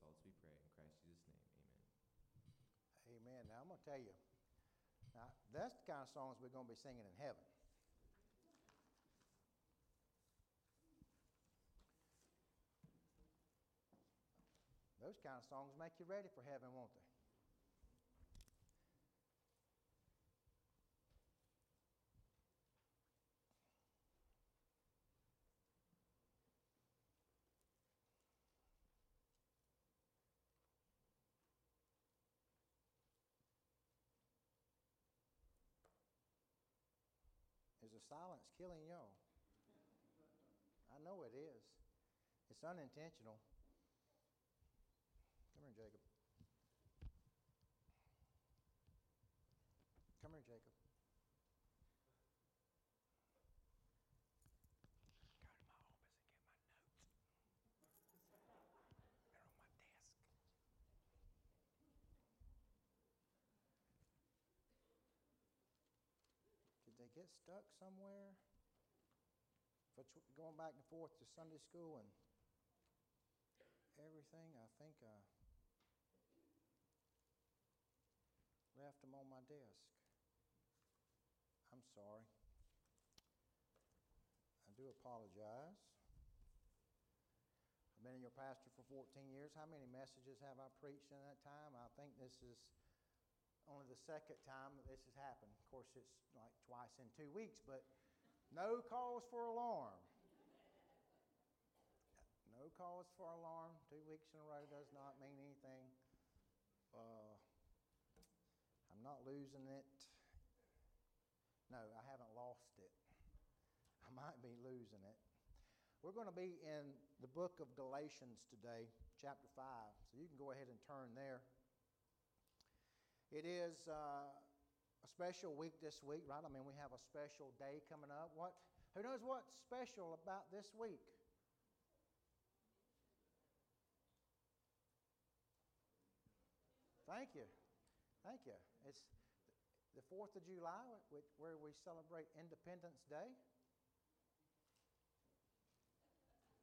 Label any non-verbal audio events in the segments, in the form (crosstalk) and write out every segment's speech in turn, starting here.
For all as we pray. In Christ Jesus' name, amen. Amen. Now, I'm going to tell you, now, that's the kind of songs we're going to be singing in heaven. Those kind of songs make you ready for heaven, won't they? Silence killing y'all? I know it is. It's unintentional. Come here, Jacob. Come here, Jacob. Go to my office and get my notes. They're on my desk. Did they get stuck somewhere? For going back and forth to Sunday school and everything, I think I left them on my desk. I'm sorry. I do apologize. I've been in your pastor for 14 years. How many messages have I preached in that time? I think this is only the second time that this has happened. Of course, it's like twice in two weeks, but no cause for alarm. No cause for alarm. Two weeks in a row does not mean anything. Uh, I'm not losing it. No, I haven't lost it. I might be losing it. We're going to be in the book of Galatians today, chapter 5. So you can go ahead and turn there. It is uh, a special week this week, right? I mean, we have a special day coming up. What? Who knows what's special about this week? Thank you. Thank you. It's the 4th of July, where we celebrate Independence Day.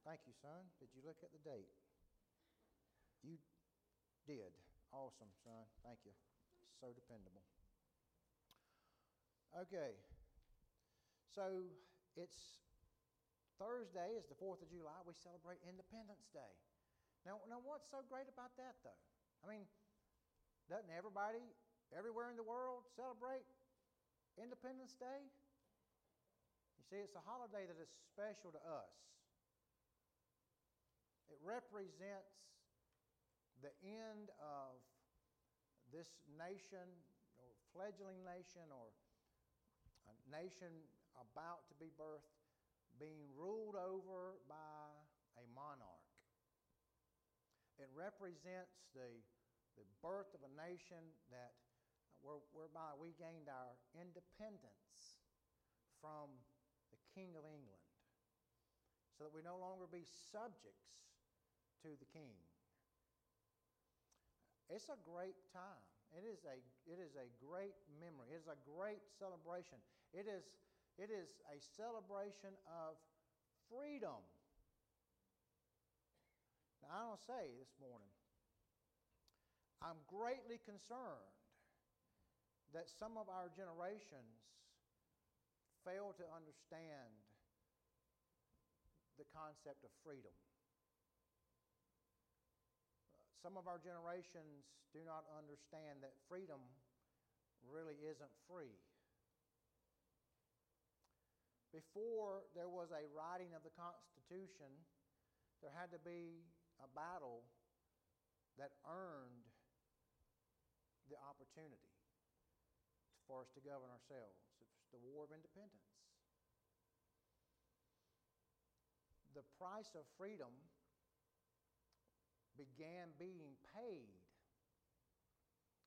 Thank you, son. Did you look at the date? You did. Awesome, son. Thank you. So dependable. Okay. So it's Thursday is the 4th of July. We celebrate Independence Day. Now, now what's so great about that, though? I mean, doesn't everybody everywhere in the world celebrate Independence Day? You see, it's a holiday that is special to us. It represents the end of this nation, or fledgling nation, or a nation about to be birthed, being ruled over by a monarch. It represents the the birth of a nation that whereby we gained our independence from the King of England, so that we no longer be subjects to the King. It's a great time. It is a, it is a great memory. It is a great celebration. It is, it is a celebration of freedom. Now, I don't say this morning, I'm greatly concerned that some of our generations fail to understand the concept of freedom. Some of our generations do not understand that freedom really isn't free. Before there was a writing of the Constitution, there had to be a battle that earned the opportunity for us to govern ourselves. It's the War of Independence. The price of freedom began being paid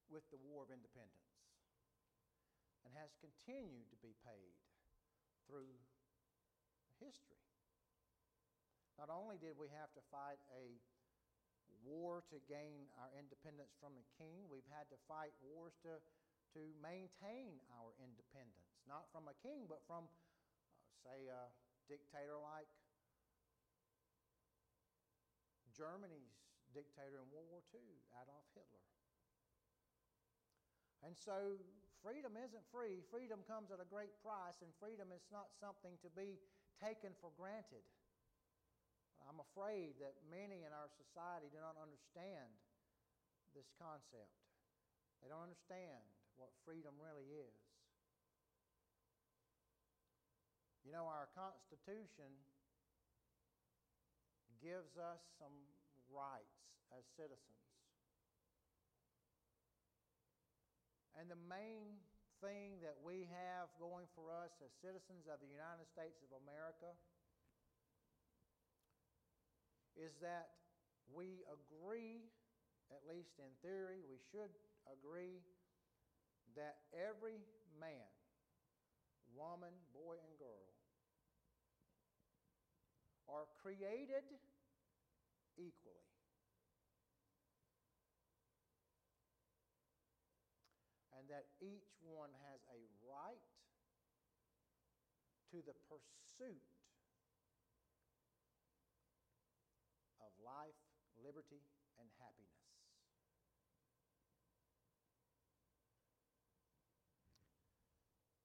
with the War of Independence and has continued to be paid through history. Not only did we have to fight a war to gain our independence from a king. We've had to fight wars to to maintain our independence, not from a king, but from, uh, say, a dictator like Germany's dictator in World War II, Adolf Hitler. And so freedom isn't free. Freedom comes at a great price, and freedom is not something to be taken for granted. I'm afraid that many in our society do not understand this concept. They don't understand what freedom really is. You know, our Constitution gives us some rights as citizens. And the main thing that we have going for us as citizens of the United States of America is that we agree, at least in theory, we should agree that every man, woman, boy, and girl are created equally. And that each one has a right to the pursuit of life, liberty, and happiness.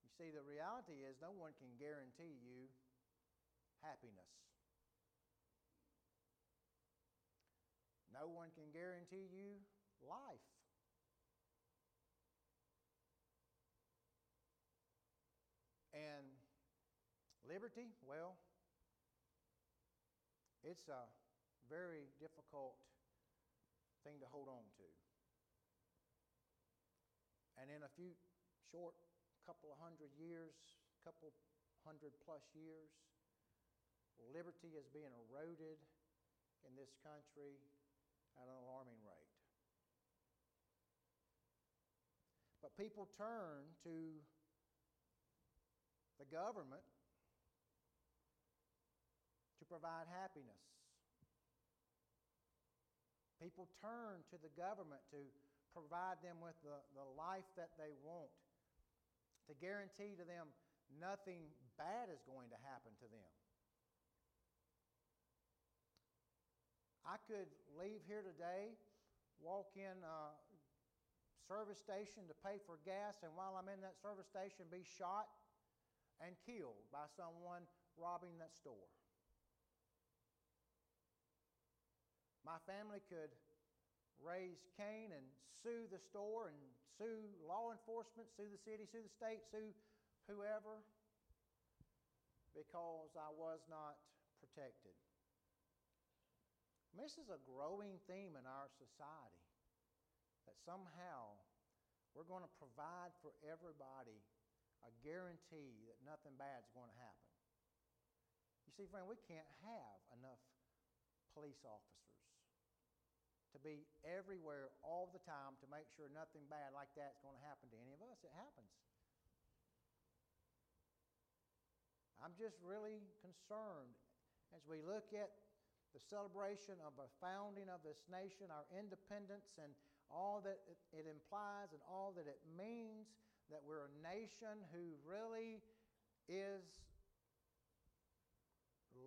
You see, the reality is no one can guarantee you happiness. No one can guarantee you life. And liberty, well, it's a very difficult thing to hold on to. And in a few short couple of hundred years, couple hundred plus years, liberty is being eroded in this country at an alarming rate. But people turn to the government to provide happiness. People turn to the government to provide them with the, the life that they want, to guarantee to them nothing bad is going to happen to them. I could leave here today, walk in a service station to pay for gas, and while I'm in that service station, be shot and killed by someone robbing that store. My family could raise Cain and sue the store and sue law enforcement, sue the city, sue the state, sue whoever because I was not protected. this is a growing theme in our society that somehow we're going to provide for everybody a guarantee that nothing bad is going to happen. You see, friend, we can't have enough police officers to be everywhere all the time to make sure nothing bad like that is going to happen to any of us. It happens. I'm just really concerned as we look at the celebration of the founding of this nation, our independence, and all that it implies and all that it means that we're a nation who really is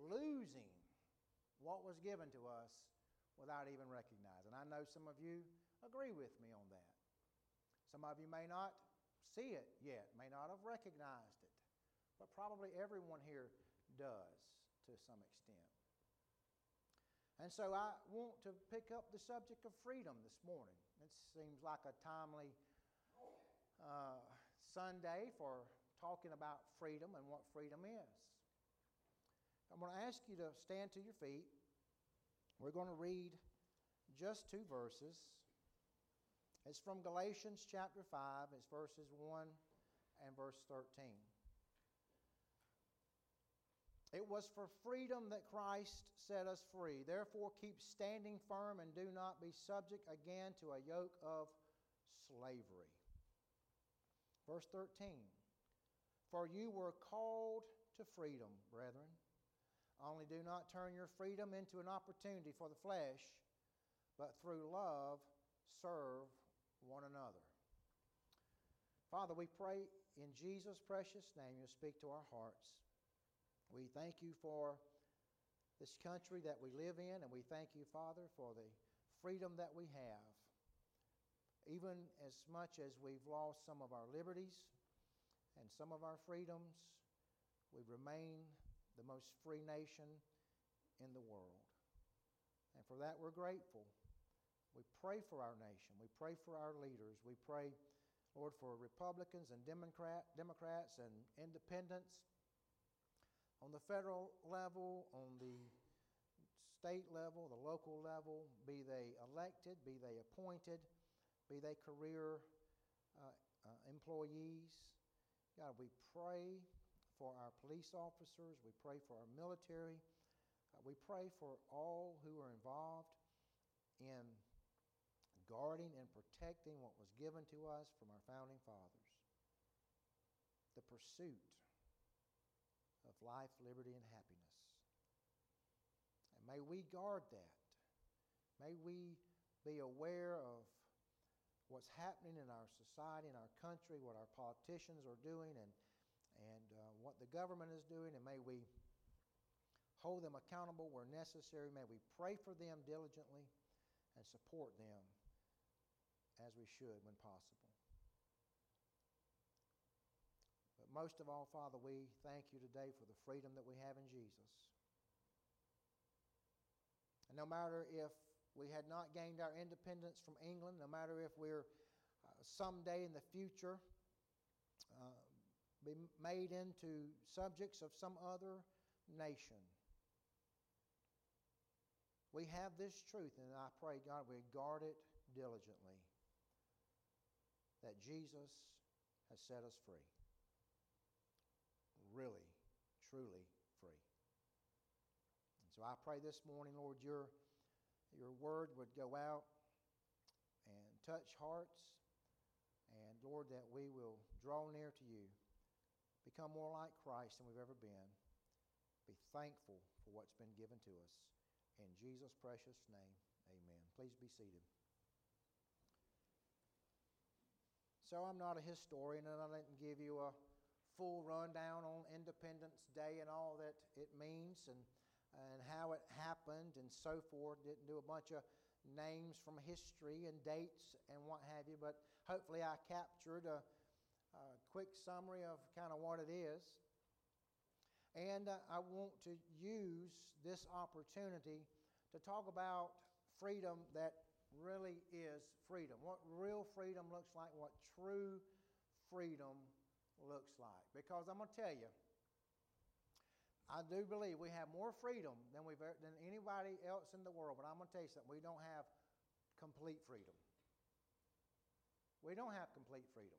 losing what was given to us without even recognizing. I know some of you agree with me on that. Some of you may not see it yet, may not have recognized it, but probably everyone here does to some extent. And so I want to pick up the subject of freedom this morning. It seems like a timely uh, Sunday for talking about freedom and what freedom is. I'm going to ask you to stand to your feet. We're going to read just two verses. It's from Galatians chapter 5, it's verses 1 and verse 13. It was for freedom that Christ set us free. Therefore, keep standing firm and do not be subject again to a yoke of slavery. Verse 13 For you were called to freedom, brethren. Only do not turn your freedom into an opportunity for the flesh, but through love serve one another. Father, we pray in Jesus' precious name you speak to our hearts. We thank you for this country that we live in, and we thank you, Father, for the freedom that we have. Even as much as we've lost some of our liberties and some of our freedoms, we remain the most free nation in the world. And for that, we're grateful. We pray for our nation. We pray for our leaders. We pray, Lord, for Republicans and Democrat, Democrats and independents on the federal level, on the state level, the local level, be they elected, be they appointed, be they career uh, uh, employees. God, we pray for our police officers. We pray for our military. Uh, we pray for all who are involved in guarding and protecting what was given to us from our founding fathers the pursuit of life, liberty, and happiness. And may we guard that. May we be aware of what's happening in our society, in our country, what our politicians are doing, and, and uh, what the government is doing, and may we hold them accountable where necessary. May we pray for them diligently and support them as we should when possible. But most of all, Father, we thank you today for the freedom that we have in Jesus. And no matter if we had not gained our independence from England, no matter if we're uh, someday in the future uh, be made into subjects of some other nation, we have this truth, and I pray, God, we guard it diligently that Jesus has set us free. Really, truly free. And so I pray this morning, Lord, your, your word would go out and touch hearts. And Lord, that we will draw near to you, become more like Christ than we've ever been, be thankful for what's been given to us. In Jesus' precious name, amen. Please be seated. So I'm not a historian, and I didn't give you a full rundown on Independence Day and all that it means and, and how it happened and so forth. Didn't do a bunch of names from history and dates and what have you, but hopefully I captured a, a quick summary of kind of what it is. And uh, I want to use this opportunity to talk about freedom that really is freedom. What real freedom looks like, what true freedom looks like. Because I'm going to tell you, I do believe we have more freedom than we've than anybody else in the world. But I'm going to tell you something: we don't have complete freedom. We don't have complete freedom.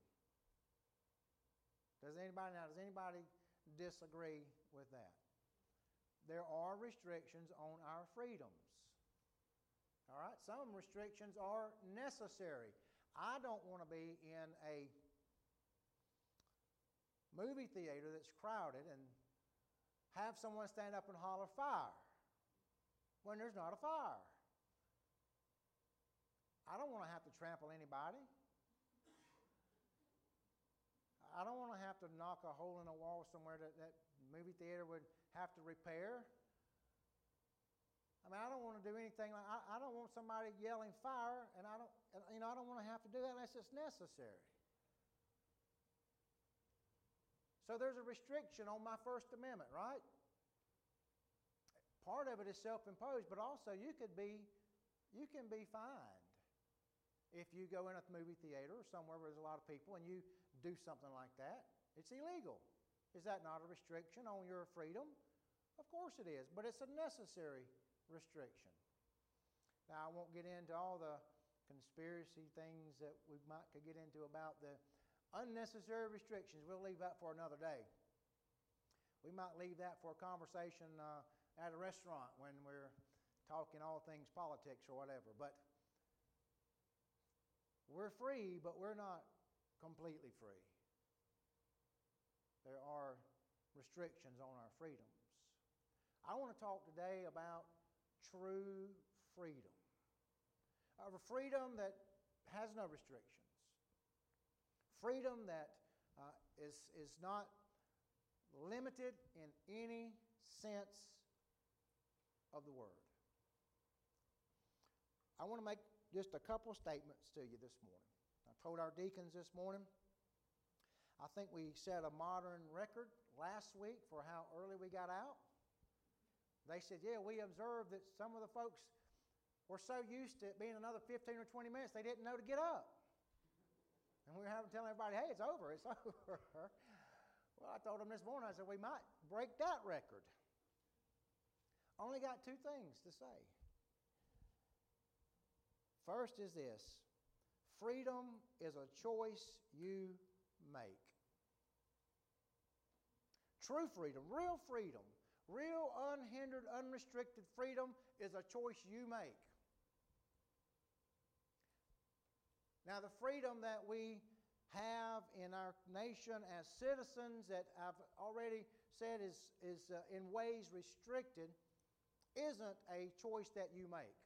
Does anybody now? Does anybody disagree with that? There are restrictions on our freedoms. All right? Some restrictions are necessary. I don't want to be in a movie theater that's crowded and have someone stand up and holler fire when there's not a fire. I don't want to have to trample anybody. I don't want to have to knock a hole in a wall somewhere that that movie theater would have to repair. I mean, I don't want to do anything like I, I don't want somebody yelling fire, and I don't, you know, I don't want to have to do that unless it's necessary. So there's a restriction on my First Amendment, right? Part of it is self-imposed, but also you could be, you can be fined if you go in a movie theater or somewhere where there's a lot of people and you do something like that. It's illegal. Is that not a restriction on your freedom? Of course it is, but it's a necessary restriction. Now, I won't get into all the conspiracy things that we might could get into about the unnecessary restrictions. We'll leave that for another day. We might leave that for a conversation uh, at a restaurant when we're talking all things politics or whatever. But we're free, but we're not completely free. There are restrictions on our freedoms. I want to talk today about true freedom. of A freedom that has no restrictions. freedom that uh, is is not limited in any sense of the word. I want to make just a couple of statements to you this morning. I told our deacons this morning, I think we set a modern record last week for how early we got out. They said, Yeah, we observed that some of the folks were so used to it being another 15 or 20 minutes, they didn't know to get up. And we were having to tell everybody, Hey, it's over, it's (laughs) over. well, I told them this morning, I said, We might break that record. Only got two things to say. First is this freedom is a choice you make. True freedom, real freedom, real unhindered, unrestricted freedom is a choice you make. Now, the freedom that we have in our nation as citizens, that I've already said is, is uh, in ways restricted, isn't a choice that you make.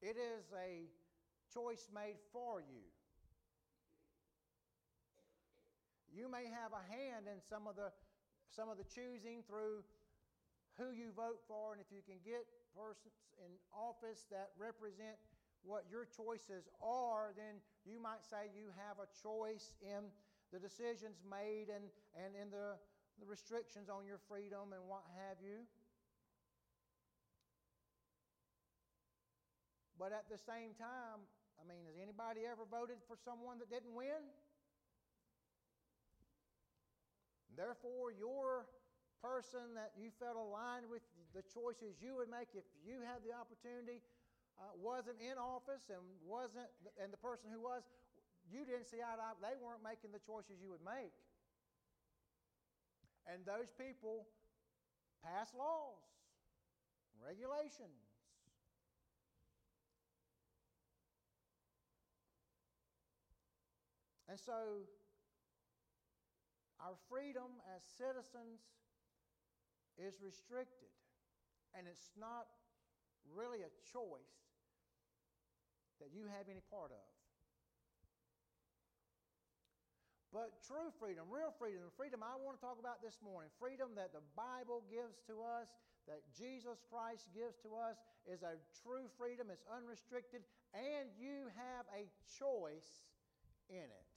It is a choice made for you. You may have a hand in some of the some of the choosing through who you vote for, and if you can get persons in office that represent what your choices are, then you might say you have a choice in the decisions made and, and in the, the restrictions on your freedom and what have you. But at the same time, I mean, has anybody ever voted for someone that didn't win? Therefore, your person that you felt aligned with the choices you would make if you had the opportunity uh, wasn't in office and wasn't, and the person who was, you didn't see eye to eye. They weren't making the choices you would make. And those people pass laws, regulations, And so, our freedom as citizens is restricted. And it's not really a choice that you have any part of. But true freedom, real freedom, the freedom I want to talk about this morning, freedom that the Bible gives to us, that Jesus Christ gives to us, is a true freedom. It's unrestricted, and you have a choice in it.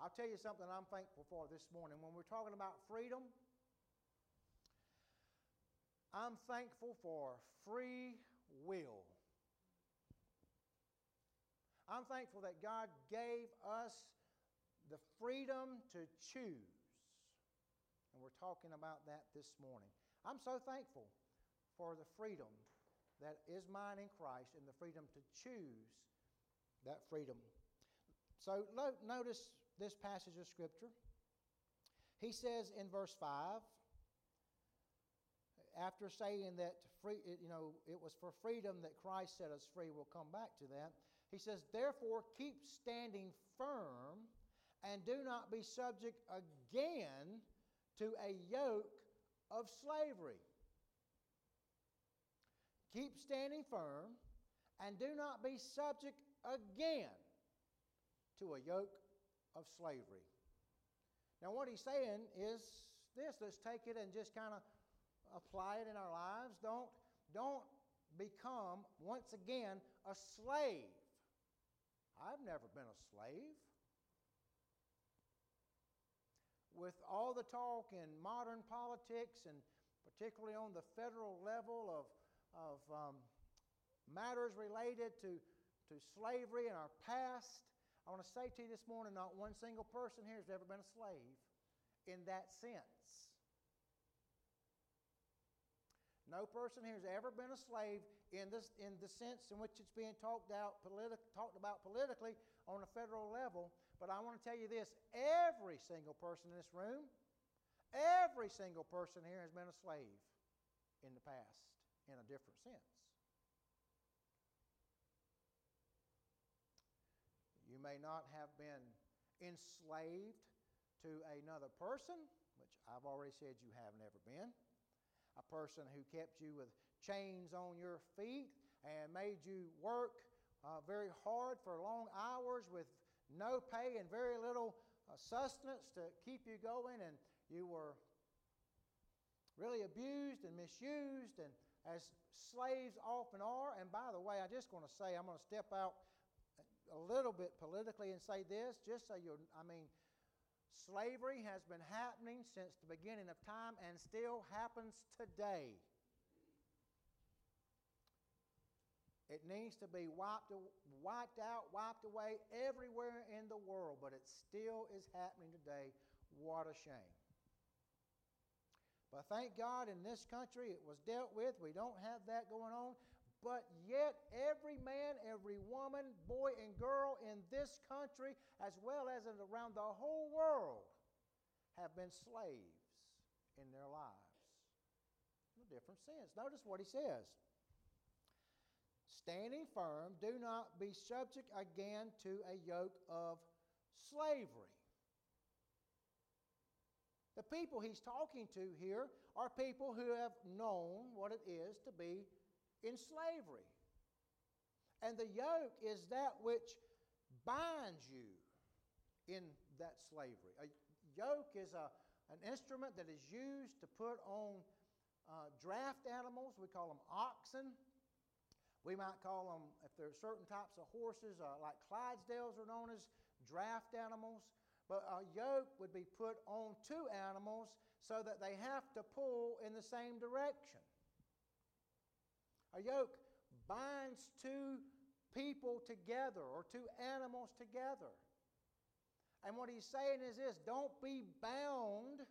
I'll tell you something I'm thankful for this morning. When we're talking about freedom, I'm thankful for free will. I'm thankful that God gave us the freedom to choose. And we're talking about that this morning. I'm so thankful for the freedom that is mine in Christ and the freedom to choose that freedom. So notice this passage of Scripture. He says in verse 5, after saying that free, you know, it was for freedom that Christ set us free, we'll come back to that. He says, Therefore, keep standing firm and do not be subject again to a yoke of slavery. Keep standing firm and do not be subject again to a yoke of slavery. Now, what he's saying is this let's take it and just kind of apply it in our lives. Don't, don't become, once again, a slave. I've never been a slave. With all the talk in modern politics, and particularly on the federal level of, of um, matters related to, to slavery in our past, I want to say to you this morning not one single person here has ever been a slave in that sense. No person here has ever been a slave in, this, in the sense in which it's being talked, out politi- talked about politically on a federal level. But I want to tell you this every single person in this room, every single person here has been a slave in the past in a different sense. You may not have been enslaved to another person, which I've already said you have never been. A person who kept you with chains on your feet, and made you work uh, very hard for long hours with no pay and very little uh, sustenance to keep you going, and you were really abused and misused, and as slaves often are. And by the way, I just want to say, I'm going to step out a little bit politically and say this, just so you I mean, slavery has been happening since the beginning of time and still happens today. It needs to be wiped, wiped out, wiped away everywhere in the world, but it still is happening today. What a shame. But thank God in this country it was dealt with. We don't have that going on. But yet, every man, every woman, boy, and girl in this country, as well as around the whole world, have been slaves in their lives. In a different sense. Notice what he says Standing firm, do not be subject again to a yoke of slavery. The people he's talking to here are people who have known what it is to be in slavery. And the yoke is that which binds you in that slavery. A yoke is a, an instrument that is used to put on uh, draft animals. We call them oxen. We might call them, if there are certain types of horses, uh, like Clydesdales are known as draft animals. But a yoke would be put on two animals so that they have to pull in the same direction. A yoke binds two people together or two animals together. And what he's saying is this don't be bound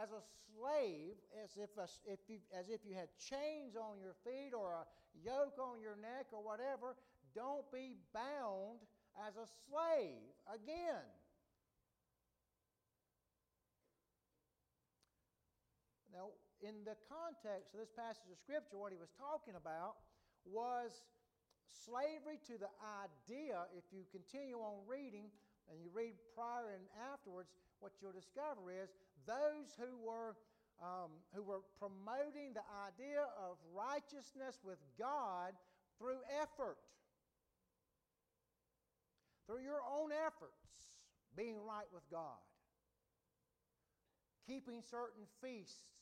as a slave, as if, a, if you, as if you had chains on your feet or a yoke on your neck or whatever. Don't be bound as a slave again. Now, in the context of this passage of Scripture, what he was talking about was slavery to the idea. If you continue on reading and you read prior and afterwards, what you'll discover is those who were, um, who were promoting the idea of righteousness with God through effort, through your own efforts, being right with God, keeping certain feasts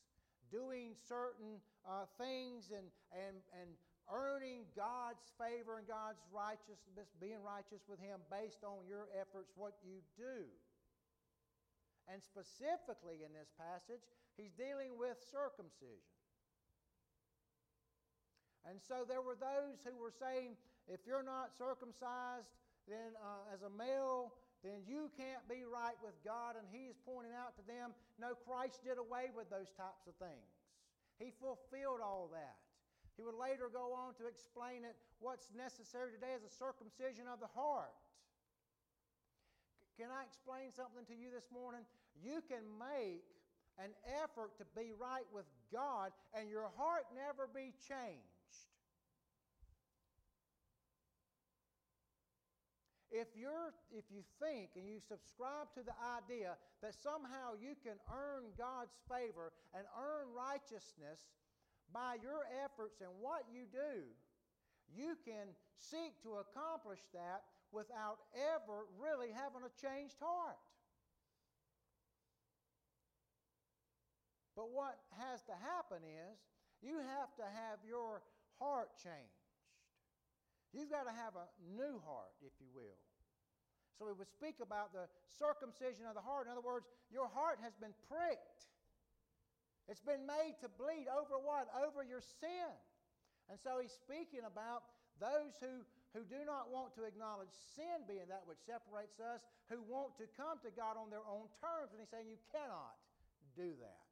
doing certain uh, things and, and, and earning God's favor and God's righteousness, being righteous with Him based on your efforts, what you do. And specifically in this passage, he's dealing with circumcision. And so there were those who were saying, if you're not circumcised, then uh, as a male, then right with God. And he is pointing out to them, no, Christ did away with those types of things. He fulfilled all that. He would later go on to explain that what's necessary today is a circumcision of the heart. Can I explain something to you this morning? You can make an effort to be right with God and your heart never be changed. If, you're, if you think and you subscribe to the idea that somehow you can earn God's favor and earn righteousness by your efforts and what you do, you can seek to accomplish that without ever really having a changed heart. But what has to happen is you have to have your heart changed. You've got to have a new heart, if you will. So we would speak about the circumcision of the heart. In other words, your heart has been pricked. It's been made to bleed over what? Over your sin. And so he's speaking about those who, who do not want to acknowledge sin being that which separates us, who want to come to God on their own terms. And he's saying you cannot do that.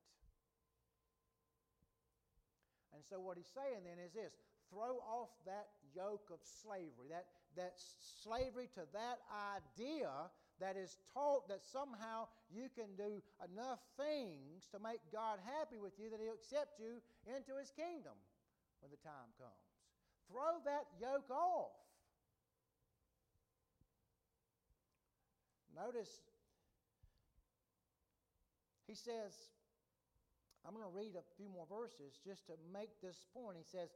And so what he's saying then is this throw off that yoke of slavery, that, that slavery to that idea that is taught that somehow you can do enough things to make God happy with you that He'll accept you into His kingdom when the time comes. Throw that yoke off. Notice he says, I'm going to read a few more verses just to make this point. He says,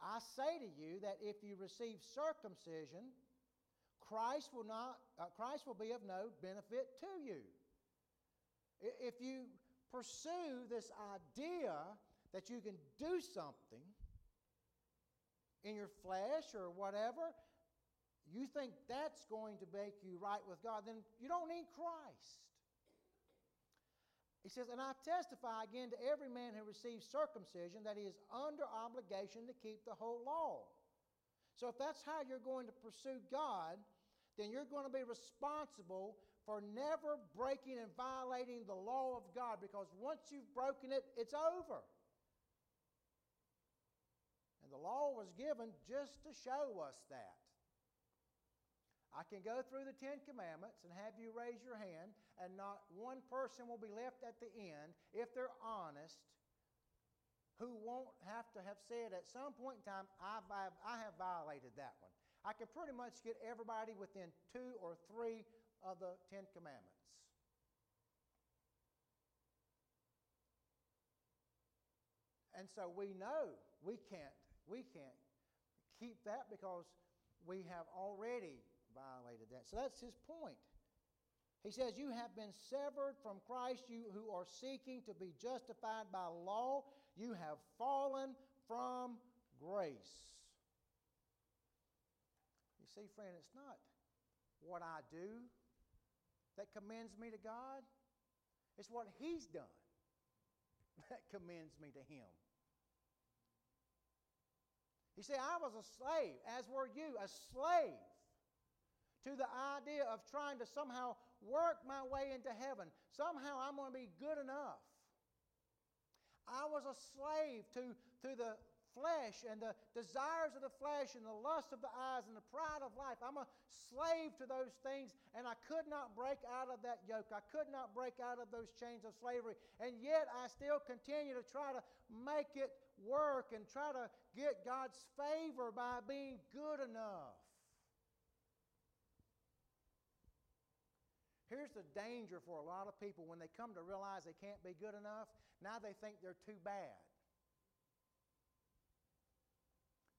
I say to you that if you receive circumcision, Christ will not uh, Christ will be of no benefit to you. If you pursue this idea that you can do something in your flesh or whatever, you think that's going to make you right with God, then you don't need Christ. He says, And I testify again to every man who receives circumcision that he is under obligation to keep the whole law. So if that's how you're going to pursue God, then you're going to be responsible for never breaking and violating the law of God because once you've broken it, it's over. And the law was given just to show us that. I can go through the Ten Commandments and have you raise your hand, and not one person will be left at the end, if they're honest, who won't have to have said at some point in time, I, I have violated that one. I can pretty much get everybody within two or three of the Ten Commandments. And so we know we can't we can't keep that because we have already violated that. So that's his point. He says, You have been severed from Christ, you who are seeking to be justified by law. You have fallen from grace. You see, friend, it's not what I do that commends me to God, it's what He's done (laughs) that commends me to Him. He said, I was a slave, as were you, a slave to the idea of trying to somehow work my way into heaven. Somehow I'm going to be good enough. I was a slave to, to the flesh and the desires of the flesh and the lust of the eyes and the pride of life. I'm a slave to those things, and I could not break out of that yoke. I could not break out of those chains of slavery. And yet I still continue to try to make it work and try to get God's favor by being good enough. Here's the danger for a lot of people when they come to realize they can't be good enough. Now they think they're too bad.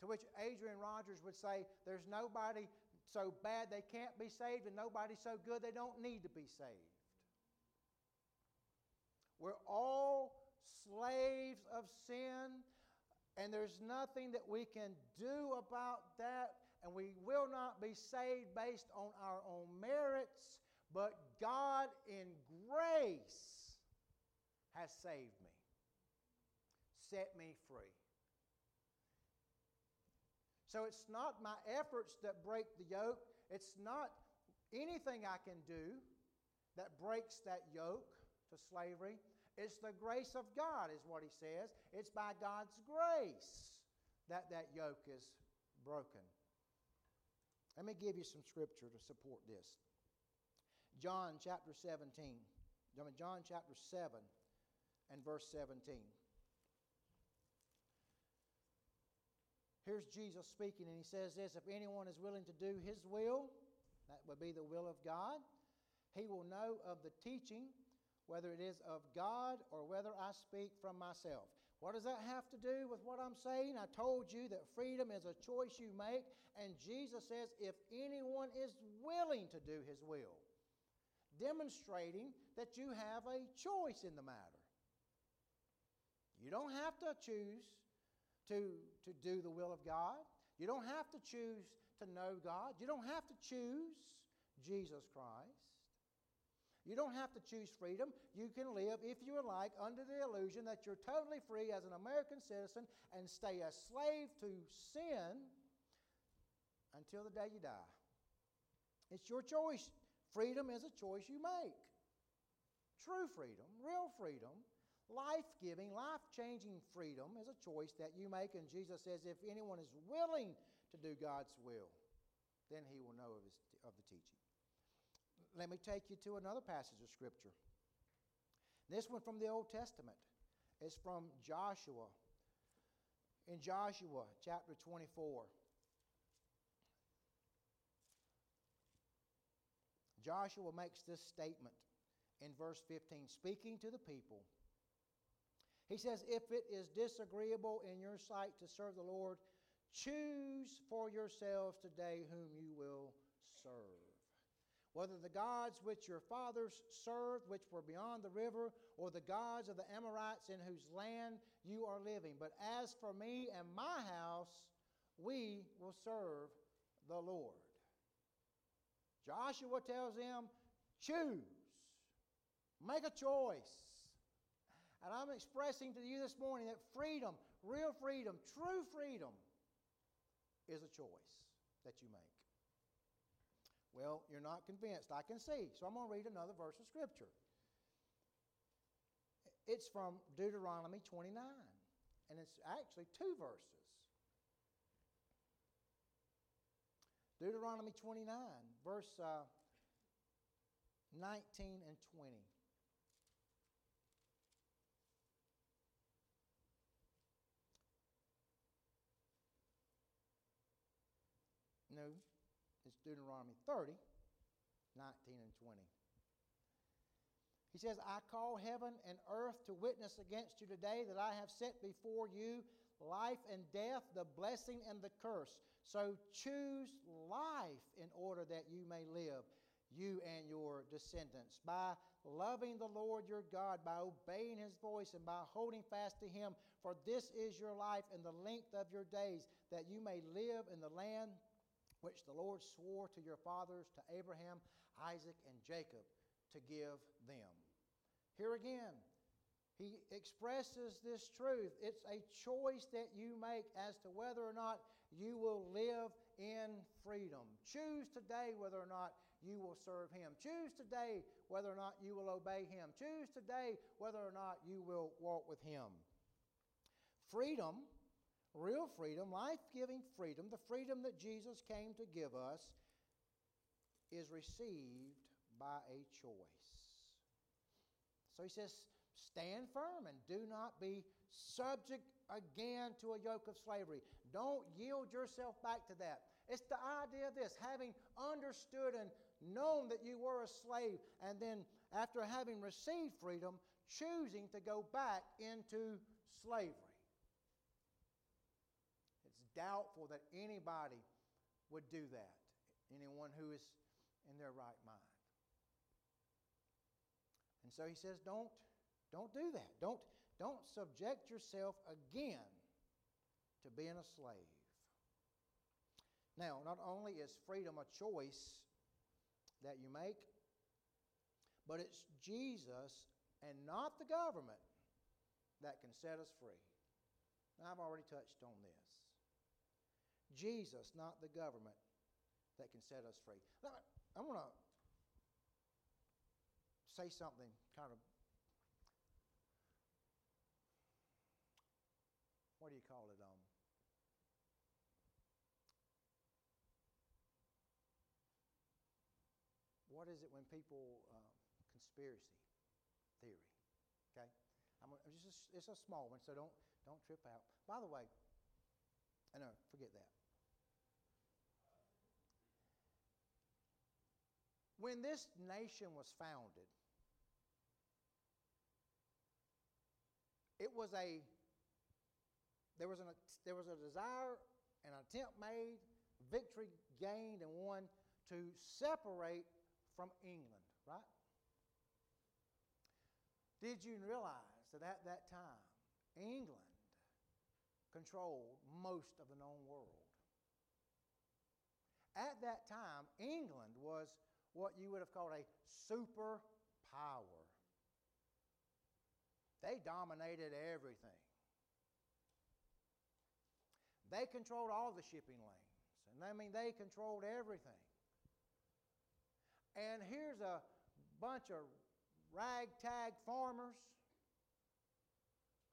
To which Adrian Rogers would say, There's nobody so bad they can't be saved, and nobody so good they don't need to be saved. We're all slaves of sin, and there's nothing that we can do about that, and we will not be saved based on our own merits, but God in grace has saved me, set me free. So it's not my efforts that break the yoke. It's not anything I can do that breaks that yoke to slavery. It's the grace of God, is what he says. It's by God's grace that that yoke is broken. Let me give you some scripture to support this. John chapter 17. John chapter 7 and verse 17. Here's Jesus speaking, and he says this If anyone is willing to do his will, that would be the will of God, he will know of the teaching whether it is of God or whether I speak from myself. What does that have to do with what I'm saying? I told you that freedom is a choice you make, and Jesus says, if anyone is willing to do his will, demonstrating that you have a choice in the matter. You don't have to choose to, to do the will of God. You don't have to choose to know God. You don't have to choose Jesus Christ. You don't have to choose freedom. You can live, if you like, under the illusion that you're totally free as an American citizen and stay a slave to sin until the day you die. It's your choice. Freedom is a choice you make. True freedom, real freedom, life giving, life changing freedom is a choice that you make. And Jesus says, if anyone is willing to do God's will, then he will know of, his, of the teaching let me take you to another passage of Scripture. This one from the Old Testament is from Joshua. In Joshua chapter 24. Joshua makes this statement in verse 15, speaking to the people. He says, If it is disagreeable in your sight to serve the Lord, Choose for yourselves today whom you will serve. Whether the gods which your fathers served, which were beyond the river, or the gods of the Amorites in whose land you are living. But as for me and my house, we will serve the Lord. Joshua tells them, choose, make a choice. And I'm expressing to you this morning that freedom, real freedom, true freedom, is a choice that you make. Well, you're not convinced. I can see. So I'm going to read another verse of Scripture. It's from Deuteronomy 29, and it's actually two verses. Deuteronomy 29, verse uh, 19 and 20. No, it's Deuteronomy 30, 19 and 20. He says, I call heaven and earth to witness against you today that I have set before you life and death, the blessing and the curse. So choose life in order that you may live, you and your descendants, by loving the Lord your God, by obeying his voice, and by holding fast to him. For this is your life and the length of your days, that you may live in the land which the Lord swore to your fathers, to Abraham, Isaac, and Jacob, to give them. Here again, he expresses this truth. It's a choice that you make as to whether or not you will live in freedom. Choose today whether or not you will serve him. Choose today whether or not you will obey him. Choose today whether or not you will walk with him. Freedom Real freedom, life giving freedom, the freedom that Jesus came to give us, is received by a choice. So he says, stand firm and do not be subject again to a yoke of slavery. Don't yield yourself back to that. It's the idea of this having understood and known that you were a slave, and then after having received freedom, choosing to go back into slavery It's doubtful that anybody would do that, anyone who is in their right mind. And so he says, don't, don't do that. Don't, don't subject yourself again to being a slave. Now, not only is freedom a choice that you make, but it's Jesus and not the government that can set us free. Now, I've already touched on this. Jesus, not the government, that can set us free. Now, I want to say something kind of, what do you call it? Um, what is it when people, uh, conspiracy theory, okay? I'm, it's, just, it's a small one, so don't, don't trip out. By the way, I know, forget that. When this nation was founded, it was a there was, an, there was a desire, an attempt made, victory gained, and won to separate from England, right? Did you realize that at that time, England controlled most of the known world? At that time, England was what you would have called a superpower. They dominated everything. They controlled all the shipping lanes. And I mean, they controlled everything. And here's a bunch of ragtag farmers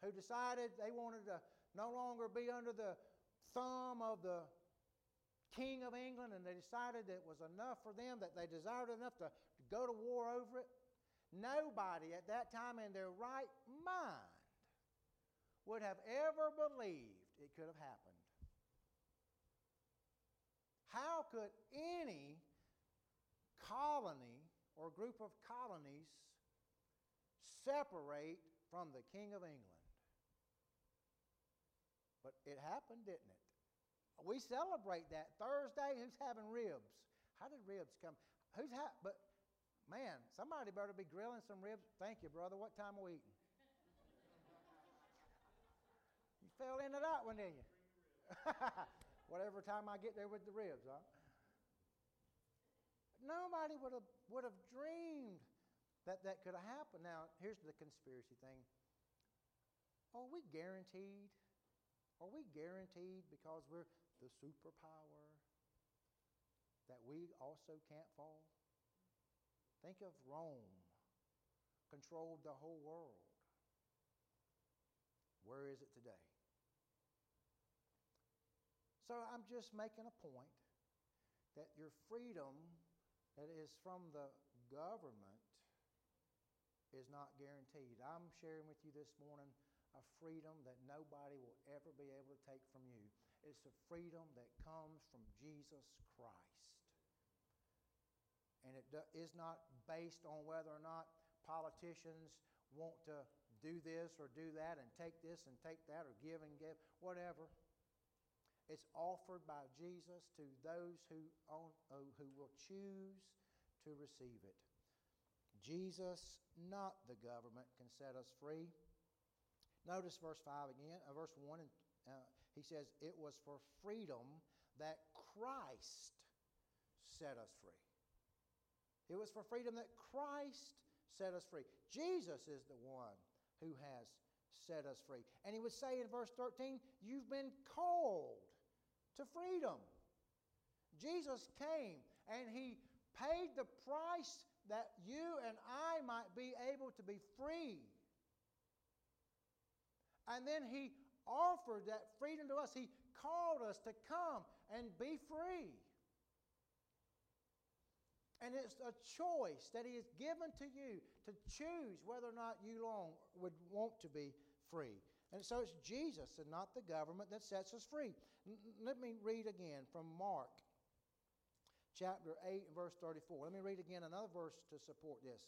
who decided they wanted to no longer be under the thumb of the king of England and they decided that it was enough for them, that they desired enough to, to go to war over it, nobody at that time in their right mind would have ever believed it could have happened. How could any colony or group of colonies separate from the King of England? But it happened, didn't it? we celebrate that Thursday. Who's having ribs? How did ribs come? Who's ha- but man, somebody better be grilling some ribs. Thank you, brother. What time are we eating? (laughs) you fell into that one, didn't you? (laughs) Whatever time I get there with the ribs, huh? Nobody would have would have dreamed that that could have happened. Now, here's the conspiracy thing. Are we guaranteed? Are we guaranteed because we're the superpower that we also can't fall? Think of Rome, controlled the whole world. Where is it today? So I'm just making a point that your freedom that is from the government is not guaranteed. I'm sharing with you this morning a freedom that nobody will ever be able to take from you. It's a freedom that comes from Jesus Christ. And it is not based on whether or not politicians want to do this or do that and take this and take that or give and give, whatever. It's offered by Jesus to those who, own, who will choose to receive it. Jesus, not the government, can set us free. Notice verse 5 again, uh, verse 1, and uh, he says, It was for freedom that Christ set us free. It was for freedom that Christ set us free. Jesus is the one who has set us free. And he would say in verse 13, You've been called to freedom. Jesus came and he paid the price that you and I might be able to be free. And then he offered that freedom to us. He called us to come and be free. And it's a choice that he has given to you to choose whether or not you long would want to be free. And so it's Jesus and not the government that sets us free. Let me read again from Mark chapter 8 and verse 34. Let me read again another verse to support this.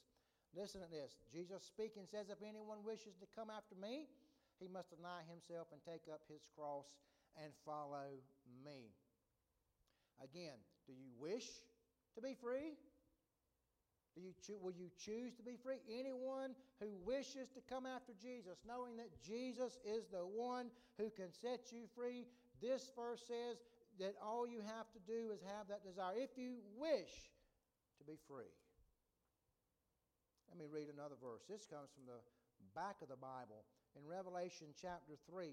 Listen to this. Jesus speaking says, If anyone wishes to come after me, he must deny himself and take up his cross and follow me. Again, do you wish to be free? Do you cho- will you choose to be free? Anyone who wishes to come after Jesus, knowing that Jesus is the one who can set you free, this verse says that all you have to do is have that desire. If you wish to be free. Let me read another verse. This comes from the back of the Bible. In Revelation chapter 3,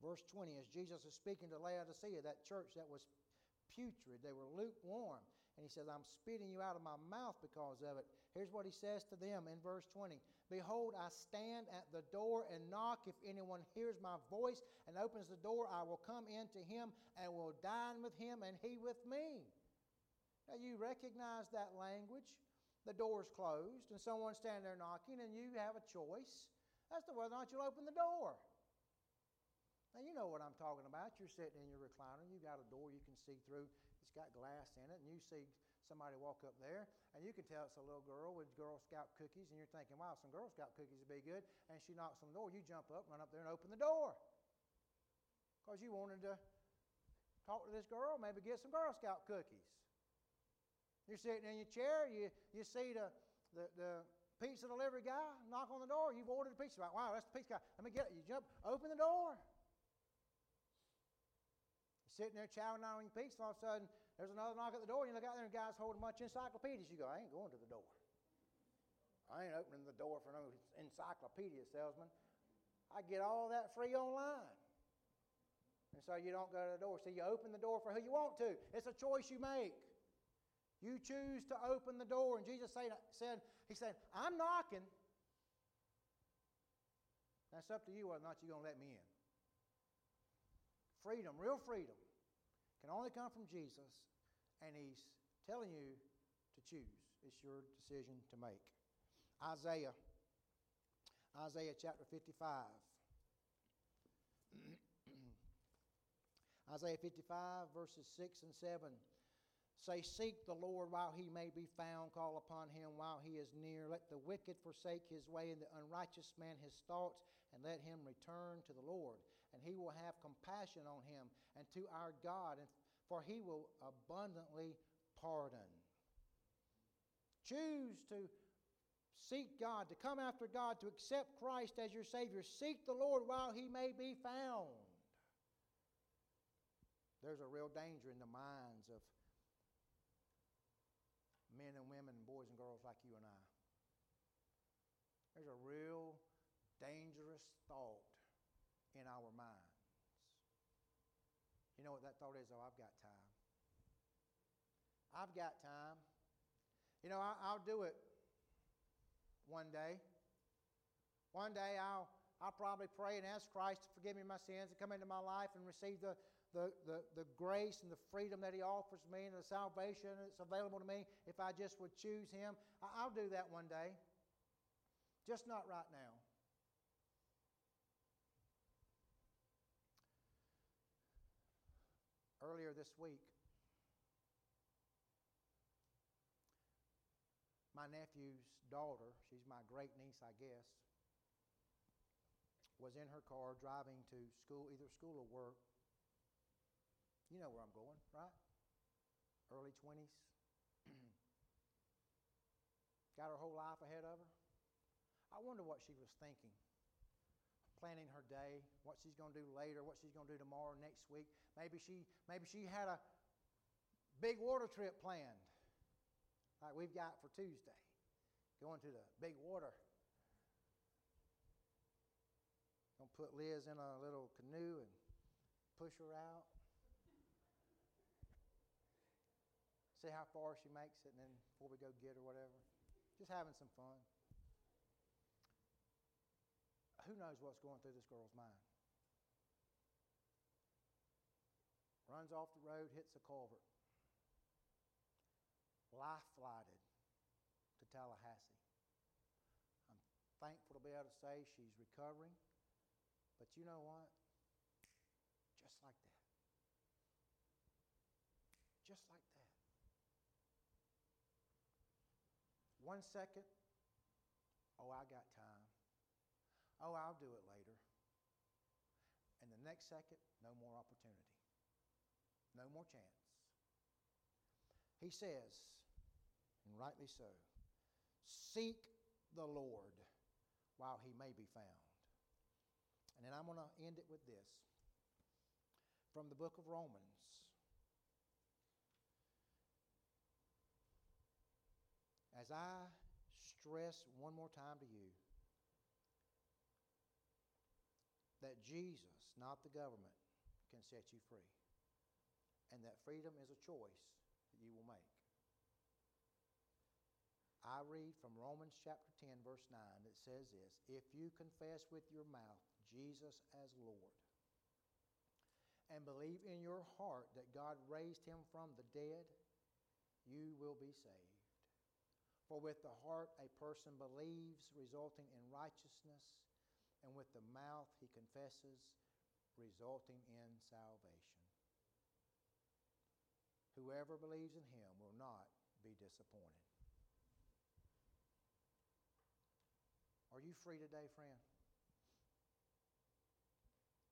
verse 20, as Jesus is speaking to Laodicea, that church that was putrid, they were lukewarm. And he says, I'm spitting you out of my mouth because of it. Here's what he says to them in verse 20 Behold, I stand at the door and knock. If anyone hears my voice and opens the door, I will come in to him and will dine with him and he with me. Now, you recognize that language. The door is closed and someone's standing there knocking, and you have a choice as to whether or not you'll open the door. Now, you know what I'm talking about. You're sitting in your recliner, you've got a door you can see through it's got glass in it, and you see somebody walk up there, and you can tell it's a little girl with Girl Scout cookies, and you're thinking, wow, some Girl Scout cookies would be good. And she knocks on the door. You jump up, run up there, and open the door. Because you wanted to talk to this girl, maybe get some Girl Scout cookies. You're sitting in your chair, you, you see the, the, the pizza delivery guy knock on the door, you've ordered a pizza. Wow, that's the pizza guy. Let me get it. You jump, open the door. You're sitting there chowing on your pizza, all of a sudden there's another knock at the door, and you look out there, and guy's holding a bunch of encyclopedias. You go, I ain't going to the door. I ain't opening the door for no encyclopedia salesman. I get all that free online. And so you don't go to the door. So you open the door for who you want to. It's a choice you make. You choose to open the door. And Jesus said, said He said, I'm knocking. That's up to you whether or not you're going to let me in. Freedom, real freedom, can only come from Jesus, and He's telling you to choose. It's your decision to make. Isaiah, Isaiah chapter 55. (clears throat) Isaiah 55, verses 6 and 7 say, Seek the Lord while he may be found, call upon him while he is near. Let the wicked forsake his way, and the unrighteous man his thoughts, and let him return to the Lord. And he will have compassion on him, and to our God, and for he will abundantly pardon. Choose to seek God, to come after God, to accept Christ as your Savior. Seek the Lord while he may be found. There's a real danger in the minds of men and women, boys and girls like you and I. There's a real dangerous thought in our minds. You know what that thought is? Oh, I've got time. I've got time. You know, I, will do it one day. One day I'll, I'll probably pray and ask Christ to forgive me my sins and come into my life and receive the, the, the, the grace and the freedom that He offers me and the salvation that's available to me if I just would choose Him. I'll do that one day, just not right now. Earlier this week, my nephew's daughter, she's my great niece, I guess, was in her car driving to school, either school or work, you know where I'm going, right? Early 20s. (clears throat) Got her whole life ahead of her. I wonder what she was thinking. Planning her day, what she's going to do later, what she's going to do tomorrow, next week. Maybe she, maybe she had a big water trip planned, like we've got for Tuesday, going to the big water. Gonna put Liz in a little canoe and push her out. see how far she makes it, and then before we go get her, whatever. Just having some fun. Who knows what's going through this girl's mind? Runs off the road, hits a culvert. Life flighted to Tallahassee. I'm thankful to be able to say she's recovering. But you know what? Just like that. Just like that. One second, oh, I got time. Oh, I'll do it later. And the next second, no more opportunity. No more chance. He says, and rightly so, seek the Lord while he may be found. And then I'm going to end it with this from the book of Romans. As I stress one more time to you that Jesus, not the government, can set you free. And that freedom is a choice that you will make. I read from Romans chapter 10, verse 9, that says this If you confess with your mouth Jesus as Lord and believe in your heart that God raised him from the dead, you will be saved. For with the heart a person believes, resulting in righteousness, and with the mouth he confesses, resulting in salvation. Whoever believes in him will not be disappointed. Are you free today, friend?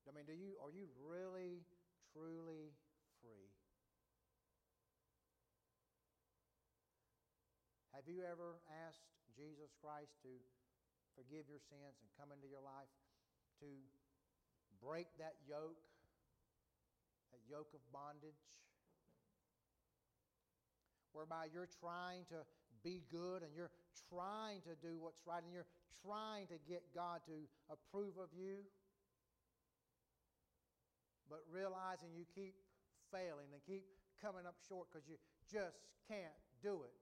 I mean, do you are you really truly free? Have you ever asked Jesus Christ to forgive your sins and come into your life to break that yoke, that yoke of bondage? Whereby you're trying to be good and you're trying to do what's right and you're trying to get God to approve of you, but realizing you keep failing and keep coming up short because you just can't do it.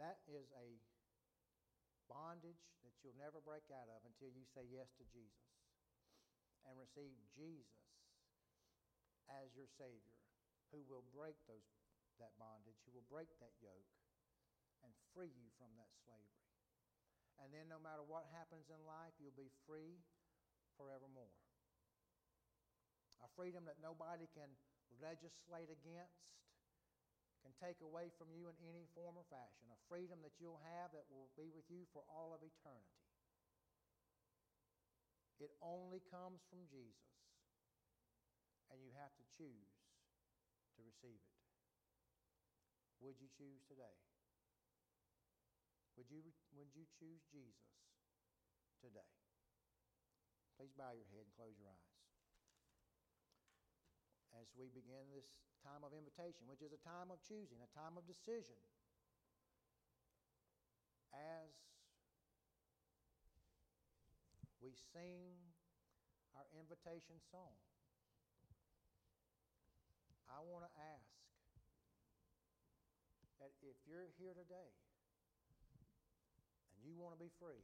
That is a bondage that you'll never break out of until you say yes to Jesus and receive Jesus as your Savior, who will break those, that bondage, who will break that yoke and free you from that slavery. And then, no matter what happens in life, you'll be free forevermore. A freedom that nobody can legislate against, can take away from you in any form or fashion. A freedom that you'll have that will be with you for all of eternity. It only comes from Jesus, and you have to choose to receive it. Would you choose today? Would you, would you choose Jesus today? Please bow your head and close your eyes. As we begin this time of invitation, which is a time of choosing, a time of decision, as we sing our invitation song, I want to ask that if you're here today and you want to be free,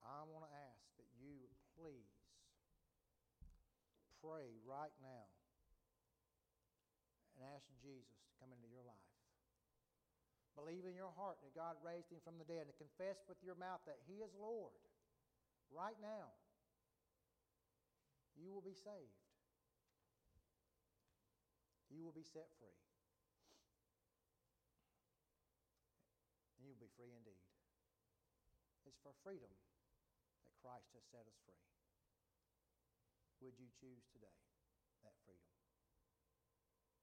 I want to ask that you please pray right now and ask Jesus to come into your life. Believe in your heart that God raised him from the dead and confess with your mouth that he is Lord right now. You will be saved. You will be set free. And you'll be free indeed. It's for freedom that Christ has set us free. Would you choose today that freedom?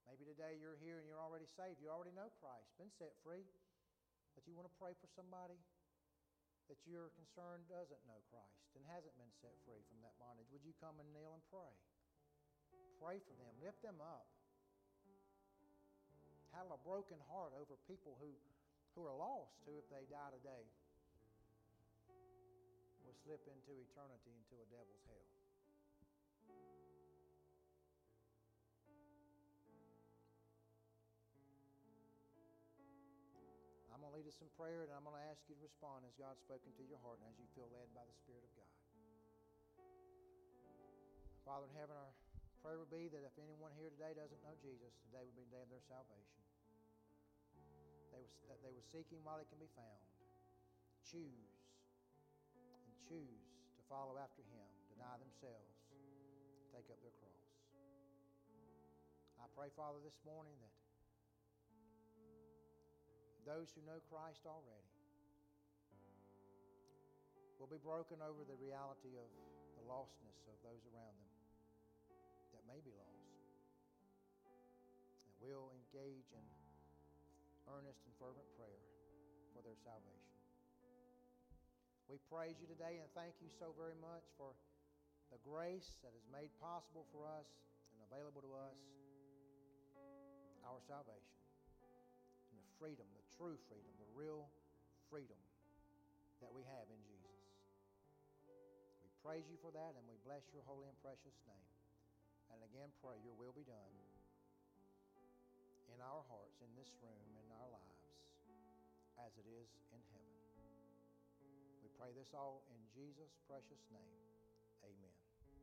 Maybe today you're here and you're already saved. You already know Christ, been set free. But you want to pray for somebody that you're concerned doesn't know Christ and hasn't been set free from that bondage. Would you come and kneel and pray? Pray for them, lift them up. Have a broken heart over people who, who are lost, who, if they die today, will slip into eternity into a devil's hell. To in prayer, and I'm going to ask you to respond as God's spoken to your heart and as you feel led by the Spirit of God. Father in heaven, our prayer would be that if anyone here today doesn't know Jesus, today would be the day of their salvation. They was, that they would seek Him while He can be found. Choose and choose to follow after Him, deny themselves, take up their cross. I pray, Father, this morning that those who know Christ already will be broken over the reality of the lostness of those around them that may be lost. And will engage in earnest and fervent prayer for their salvation. We praise you today and thank you so very much for the grace that is made possible for us and available to us, our salvation and the freedom, true freedom, the real freedom that we have in Jesus. We praise you for that and we bless your holy and precious name. And again, pray your will be done in our hearts, in this room, in our lives, as it is in heaven. We pray this all in Jesus' precious name. Amen.